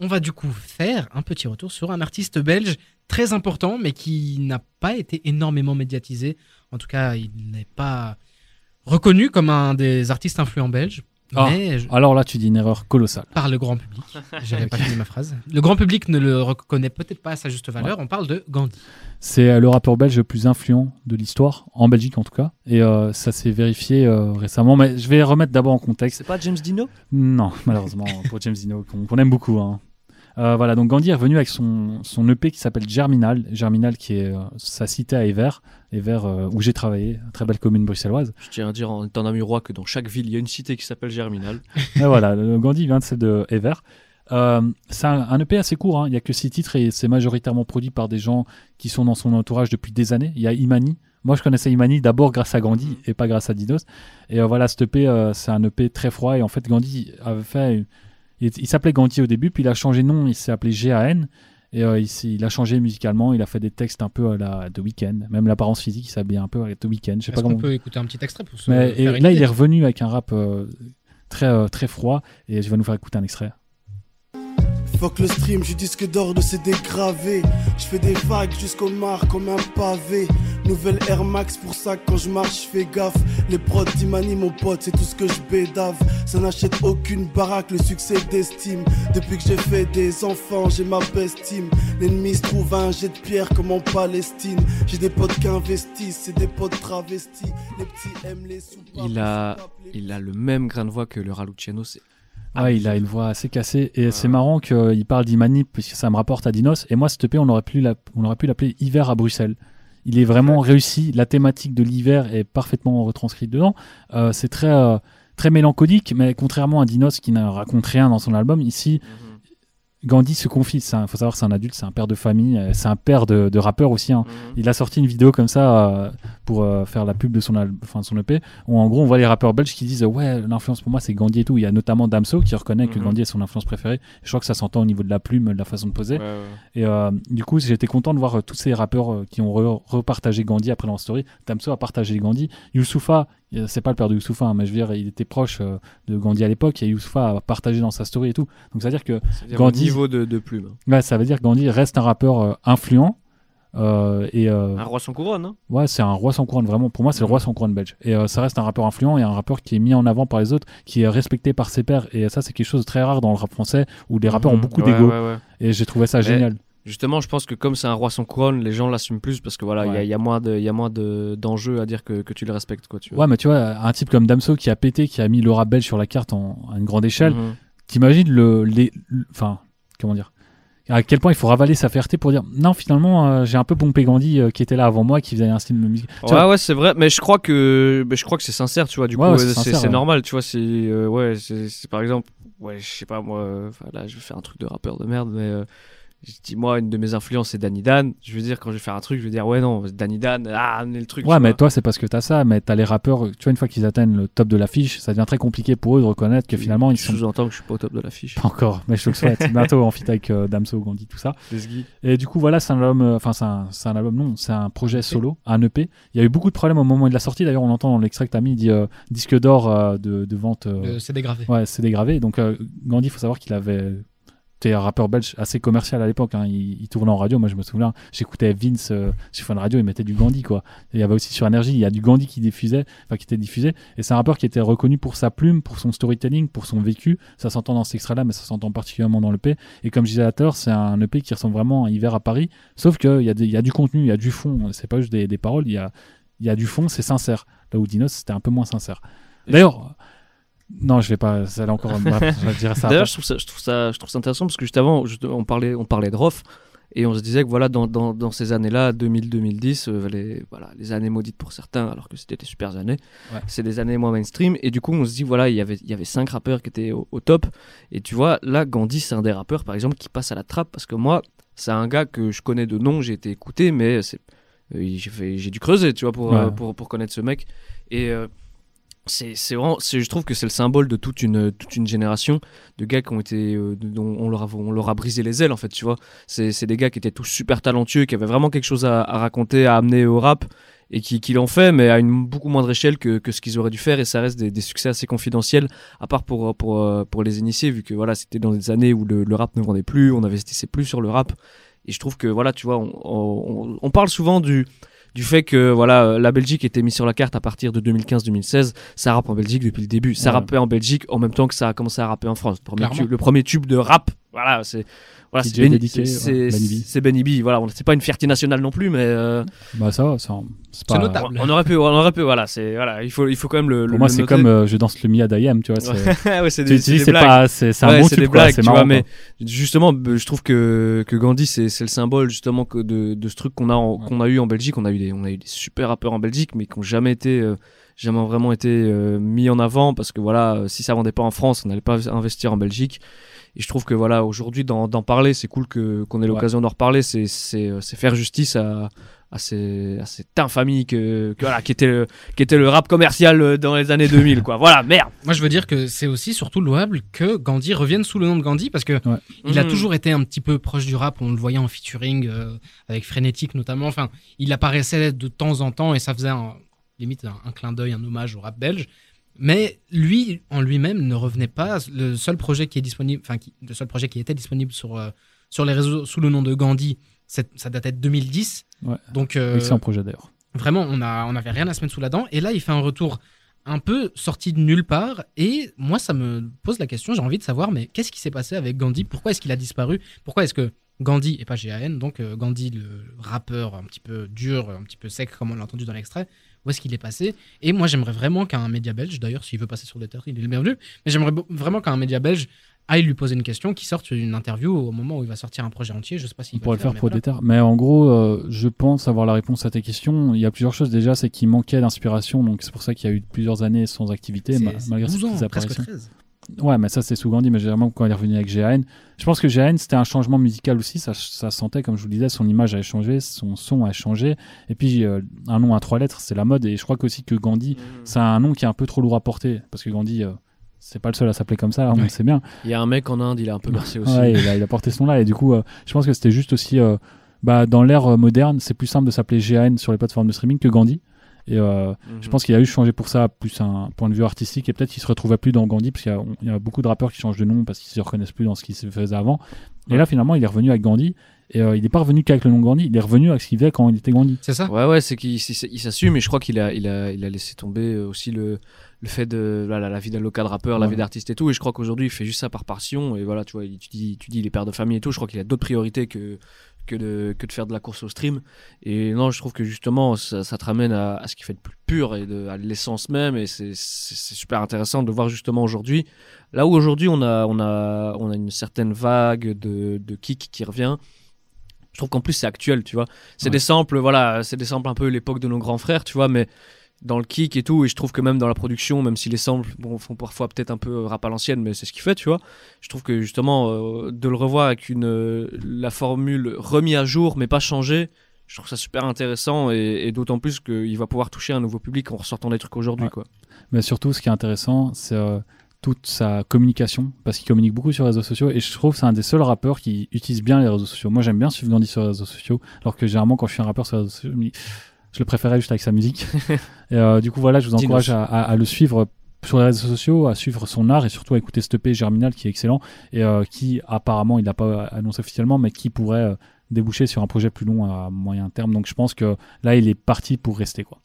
on va du coup faire un petit retour sur un artiste belge très important, mais qui n'a pas été énormément médiatisé. En tout cas, il n'est pas reconnu comme un des artistes influents belges. Ah. Mais je- Alors là, tu dis une erreur colossale. par le grand public. J'avais pas fini ma phrase. Le grand public ne le reconnaît peut-être pas à sa juste valeur. On parle de Gandhi. C'est euh, le rappeur belge le plus influent de l'histoire, en Belgique en tout cas. Et euh, ça s'est vérifié euh, récemment. Mais je vais remettre d'abord en contexte. C'est pas James Dino? Non, malheureusement, pour James Dino, qu'on qu'on aime beaucoup. hein. Euh, voilà, donc Gandhi est revenu avec son, son EP qui s'appelle Germinal. Germinal qui est euh, sa cité à Evert, Evert euh, où j'ai travaillé, très belle commune bruxelloise. Je tiens à dire en étant amurois que dans chaque ville, il y a une cité qui s'appelle Germinal. Et voilà, Gandhi vient de celle de c'est un, un EP assez court, hein. il n'y a que six titres et c'est majoritairement produit par des gens qui sont dans son entourage depuis des années. Il y a Imani. Moi, je connaissais Imani d'abord grâce à Gandhi et pas grâce à Dinos. Et euh, voilà, cet EP, euh, c'est un EP très froid. Et en fait, Gandhi avait fait. Il, il s'appelait Gandhi au début, puis il a changé de nom, il s'est appelé GAN. Et euh, il, il a changé musicalement, il a fait des textes un peu à la The Weeknd. Même l'apparence physique, il s'habillait un peu à The Weeknd. Je sais pas Est-ce qu'on comment. peut écouter un petit extrait pour se Mais et une là, il est revenu avec un rap euh, très, euh, très froid. Et je vais nous faire écouter un extrait. Fuck le stream, je disque d'or de c'est dégravé. Je fais des vagues jusqu'au mar comme un pavé. Nouvelle Air Max pour ça quand je marche, je fais gaffe. Les prods d'Imani, mon pote, c'est tout ce que je bédave. Ça n'achète aucune baraque, le succès d'estime. Depuis que j'ai fait des enfants, j'ai ma best team. L'ennemi se trouve à un jet de pierre comme en Palestine. J'ai des potes qui investissent, c'est des potes travestis. Les petits aiment les soupapes. Il a, il a le même grain de voix que le Raluciano. C'est Ouais, il a une voix assez cassée. Et c'est marrant qu'il parle d'Imani, puisque ça me rapporte à Dinos. Et moi, cette EP, on aurait pu l'appeler Hiver à Bruxelles. Il est vraiment réussi. La thématique de l'hiver est parfaitement retranscrite dedans. Euh, c'est très, euh, très mélancolique, mais contrairement à Dinos qui ne raconte rien dans son album, ici, Gandhi se confie. Il faut savoir c'est un adulte, c'est un père de famille, euh, c'est un père de, de rappeur aussi. hein. Il a sorti une vidéo comme ça euh, pour euh, faire la pub de son, enfin, de son EP, où en gros on voit les rappeurs belges qui disent ouais l'influence pour moi c'est Gandhi et tout. Il y a notamment Damso qui reconnaît que Mhm. Gandhi est son influence préférée. Je crois que ça s'entend au niveau de la plume, de la façon de poser. Ouais, ouais. Et euh, du coup j'étais content de voir euh, tous ces rappeurs euh, qui ont re- repartagé Gandhi après leur story. Damso a partagé Gandhi. Youssoufa, c'est pas le père de Youssoufa, hein, mais je veux dire il était proche euh, de Gandhi à l'époque et Youssoufa a partagé dans sa story et tout. Donc ça veut dire que C'est-à-dire Gandhi- au niveau de, de plume. ouais, ça veut dire que Gandhi reste un rappeur euh, influent. euh, et euh, Un roi sans couronne, hein Ouais, c'est un roi sans couronne, vraiment. Pour moi, c'est le roi sans couronne belge. Et euh, ça reste un rappeur influent et un rappeur qui est mis en avant par les autres, qui est respecté par ses pairs. Et ça, c'est quelque chose de très rare dans le rap français où les rappeurs ont Mhm. beaucoup Ouais, d'ego. ouais, ouais. Et j'ai trouvé ça Mais- génial. Justement, je pense que comme c'est un roi sans couronne, les gens l'assument plus parce que voilà, il y a- Ouais. il y, a moins de, il y a moins de d'enjeux à dire que, que tu le respectes, quoi. Tu vois. Ouais, mais tu vois, un type comme Damso qui a pété, qui a mis le rap belge sur la carte en, à une grande échelle, Mhm. t'imagines le, les, le- enfin, comment dire, à quel point il faut ravaler sa fierté pour dire non, finalement, euh, j'ai un peu pompé Gandhi euh, qui était là avant moi, qui faisait un style de musique. Ouais, vois, ouais, c'est vrai, mais je crois que, je crois que c'est sincère, tu vois. Du Ouais, coup, ouais, c'est ouais. normal, tu vois. C'est, euh, ouais, c'est par exemple, ouais, je sais pas moi. là, je vais faire un truc de rappeur de merde, mais je dis moi, une de mes influences c'est Danny Dan. Je veux dire, quand je vais faire un truc, je vais dire ouais non, Danny Dan, ah, amenez le truc. Ouais, mais vois. toi, c'est parce que t'as ça, mais t'as les rappeurs, tu vois, une fois qu'ils atteignent le top de l'affiche, ça devient très compliqué pour eux de reconnaître que finalement, ils je sont sous-entends que je suis pas au top de l'affiche. Pas encore, mais je te le souhaite. Bientôt en feat avec euh, Damso, Gandhi, tout ça. Et du coup, voilà, c'est un album, euh, enfin, c'est un, c'est un album, non, c'est un projet solo, un EP. Il y a eu beaucoup de problèmes au moment de la sortie. D'ailleurs, on l'entend dans l'extrait que t'as mis, il dit euh, disque d'or euh, de, de vente. C'est dégravé. Ouais, c'est dégravé. Donc, euh, Gandhi, il faut savoir qu'il avait. C'était un rappeur belge assez commercial à l'époque. hein. Il, il tournait en radio. Moi, je me souviens, j'écoutais Vince euh, sur Fun Radio. Il mettait du Gandhi, quoi. Et il y avait aussi sur Énergie, il y a du Gandhi qui diffusait, enfin qui était diffusé. Et c'est un rappeur qui était reconnu pour sa plume, pour son storytelling, pour son vécu. Ça s'entend dans cet extrait-là, mais ça s'entend particulièrement dans l'EP. Et comme je disais à l'heure, c'est un EP qui ressemble vraiment à un hiver à Paris. Sauf qu'il y, a des- y a du contenu, il y a du fond. C'est pas juste des, des paroles. Il y a, il y a du fond, c'est sincère. Là où Dinos, c'était un peu moins sincère. D'ailleurs. Non, je vais pas. Ça allait encore. je dirais ça. D'ailleurs, après. je trouve ça, je trouve ça, je trouve ça intéressant parce que juste avant, on parlait, on parlait de Rof et on se disait que voilà, dans, dans, dans ces années-là, 2000-2010, euh, les, voilà, les années maudites pour certains, alors que c'était des super années, Ouais. c'est des années moins mainstream. Et du coup, on se dit voilà, il y avait, il y avait cinq rappeurs qui étaient au, au top. Et tu vois, là, Gandhi, c'est un des rappeurs, par exemple, qui passe à la trappe parce que moi, c'est un gars que je connais de nom, j'ai été écouté, mais c'est, euh, j'ai dû creuser, tu vois, pour, Ouais. euh, pour, pour connaître ce mec. Et c'est vraiment, je trouve que c'est le symbole de toute une, toute une génération de gars qui ont été, euh, dont on leur, a, on leur a brisé les ailes en fait, tu vois. C'est des gars qui étaient tous super talentueux, qui avaient vraiment quelque chose à, raconter, à amener au rap. et qui, qui l'ont fait, mais à une beaucoup moindre échelle que, que ce qu'ils auraient dû faire, et ça reste des, succès assez confidentiels, à part pour, pour, euh, pour les initiés, vu que voilà, c'était dans des années où le, rap ne vendait plus, on investissait plus sur le rap, et je trouve que voilà, tu vois, on, on parle souvent du du fait que voilà euh, la Belgique était mise sur la carte à partir de 2015-2016 ça rappe en Belgique depuis le début. Ça Ouais. rappait en Belgique en même temps que ça a commencé à rapper en France. Le premier, le tube de rap voilà c'est voilà c'est Benny- ouais, c'est Benny B. c'est Benny B voilà c'est pas une fierté nationale non plus mais euh, Bah ça va, ça, c'est pas. notable. on aurait pu on aurait pu voilà c'est voilà il faut il faut quand même le Pour le- moi, c'est comme euh, je danse le Mia d'Ayam, tu vois. c'est- ouais, c'est Tu des, tu c'est pas, c'est c'est un Ouais, bon tube, des quoi, blagues, c'est tu marrant. vois, quoi. mais justement, b- je trouve que, que Gandhi, c'est c'est le symbole justement que de, de ce truc qu'on a, qu'on a eu en Belgique. On a eu des, on a eu des super rappeurs en Belgique, mais qui n'ont jamais été, euh, jamais vraiment été euh, mis en avant parce que voilà, euh, si ça vendait pas en France, on n'allait pas investir en Belgique. Et je trouve que voilà, aujourd'hui, d'en d'en parler, c'est cool que qu'on ait Ouais. l'occasion d'en reparler. C'est c'est euh, c'est faire justice à à, ces, à cette infamie que, que voilà, qui était le, qui était le rap commercial euh, dans les années 2000 quoi. Voilà, merde. Moi, je veux dire que c'est aussi surtout louable que Gandhi revienne sous le nom de Gandhi parce que il a Mhm. toujours été un petit peu proche du rap. On le voyait en featuring euh, avec Frénétique notamment. Enfin, il apparaissait de temps en temps et ça faisait un, limite un, un clin d'œil, un hommage au rap belge. Mais lui, en lui-même, ne revenait pas. Le seul projet qui est disponible, enfin, qui- le seul projet qui était disponible sur euh, sur les réseaux sous le nom de Gandhi, c'est- ça datait de 2010. Ouais. Donc euh, Excellent projet d'ailleurs. Vraiment, on a, on avait rien à se mettre sous la dent. Et là, il fait un retour un peu sorti de nulle part. Et moi, ça me pose la question. J'ai envie de savoir, mais qu'est-ce qui s'est passé avec Gandhi? Pourquoi est-ce qu'il a disparu? Pourquoi est-ce que Gandhi, et pas GAN, donc euh, Gandhi, le rappeur un petit peu dur, un petit peu sec, comme on l'a entendu dans l'extrait, où est-ce qu'il est passé Et moi, j'aimerais vraiment qu'un média belge, d'ailleurs, s'il veut passer sur le terrain, il est le bienvenu, mais j'aimerais vraiment qu'un média belge aille lui poser une question, qui sorte une interview au moment où il va sortir un projet entier. Je sais pas s'il pourrait le faire mais pour. Mais en gros, euh, je pense avoir la réponse à tes questions. Il y a plusieurs choses déjà, c'est qu'il manquait d'inspiration, donc c'est pour ça qu'il y a eu plusieurs années sans activité, ma- malgré 12 ses ans, presque apparitions. 13. Ouais, mais ça c'est sous Gandhi, mais généralement quand il est revenu avec GAN. Je pense que GAN c'était un changement musical aussi, ça, ça se sentait, comme je vous le disais, son image a changé, son son a changé. Et puis euh, un nom à trois lettres, c'est la mode. Et je crois aussi que Gandhi, c'est un nom qui est un peu trop lourd à porter, parce que Gandhi, euh, c'est pas le seul à s'appeler comme ça, on Ouais. le sait bien. Il y a un mec en Inde, il a un peu bercé aussi. Ouais, il, a, il a porté ce nom-là. Et du coup, euh, je pense que c'était juste aussi. bah, dans l'ère moderne, c'est plus simple de s'appeler GAN sur les plateformes de streaming que Gandhi. Et euh, Mhm. je pense qu'il a eu changé pour ça, plus un point de vue artistique. Et peut-être qu'il se retrouvait plus dans Gandhi, parce qu'il y, a- il y a beaucoup de rappeurs qui changent de nom parce qu'ils se reconnaissent plus dans ce qui se faisait avant. Et là, finalement, il est revenu avec Gandhi. Et euh, il n'est pas revenu qu'avec le nom Gandhi, il est revenu avec ce qu'il faisait quand il était Gandhi. C'est ça Ouais, ouais, c'est qu'il il- il s'assume et je crois qu'il a, il a, il a laissé tomber euh, aussi le, le fait de la, la, la vie d'un local rappeur, la vie d'artiste et tout. Et je crois qu'aujourd'hui, il fait juste ça par passion. Et voilà, tu vois, il- tu dis, tu dis, il est père de famille et tout. Je crois qu'il a d'autres priorités que, que, de, que de faire de la course au stream. Et non, je trouve que justement, ça, ça te ramène à, à ce qui fait de plus pur et de, à l'essence même. Et c'est super intéressant de voir justement aujourd'hui. Là où aujourd'hui, on a, on, a, on a une certaine vague de, de kick qui revient. Je trouve qu'en plus, c'est actuel, tu vois. C'est Ouais. des samples, voilà, c'est des samples un peu l'époque de nos grands frères, tu vois, mais dans le kick et tout, et je trouve que même dans la production, même si les samples bon, font parfois peut-être un peu euh, rap à l'ancienne, mais c'est ce qu'il fait, tu vois, je trouve que justement, euh, de le revoir avec une, euh, la formule remis à jour, mais pas changée, je trouve ça super intéressant, et, et d'autant plus qu'il va pouvoir toucher un nouveau public en ressortant des trucs aujourd'hui, Ouais. quoi. Mais surtout, ce qui est intéressant, c'est euh, toute sa communication, parce qu'il communique beaucoup sur les réseaux sociaux. Et je trouve que c'est un des seuls rappeurs qui utilise bien les réseaux sociaux. Moi, j'aime bien suivre Gandhi sur les réseaux sociaux, alors que généralement, quand je suis un rappeur sur les réseaux sociaux, je me dis, je le préférais juste avec sa musique. et euh, du coup, voilà, je vous encourage à, à- à le suivre sur les réseaux sociaux, à suivre son art et surtout à écouter ce EP Germinal qui est excellent et euh, qui apparemment, il n'a pas annoncé officiellement, mais qui pourrait euh, déboucher sur un projet plus long à moyen terme. Donc je pense que là, il est parti pour rester. quoi.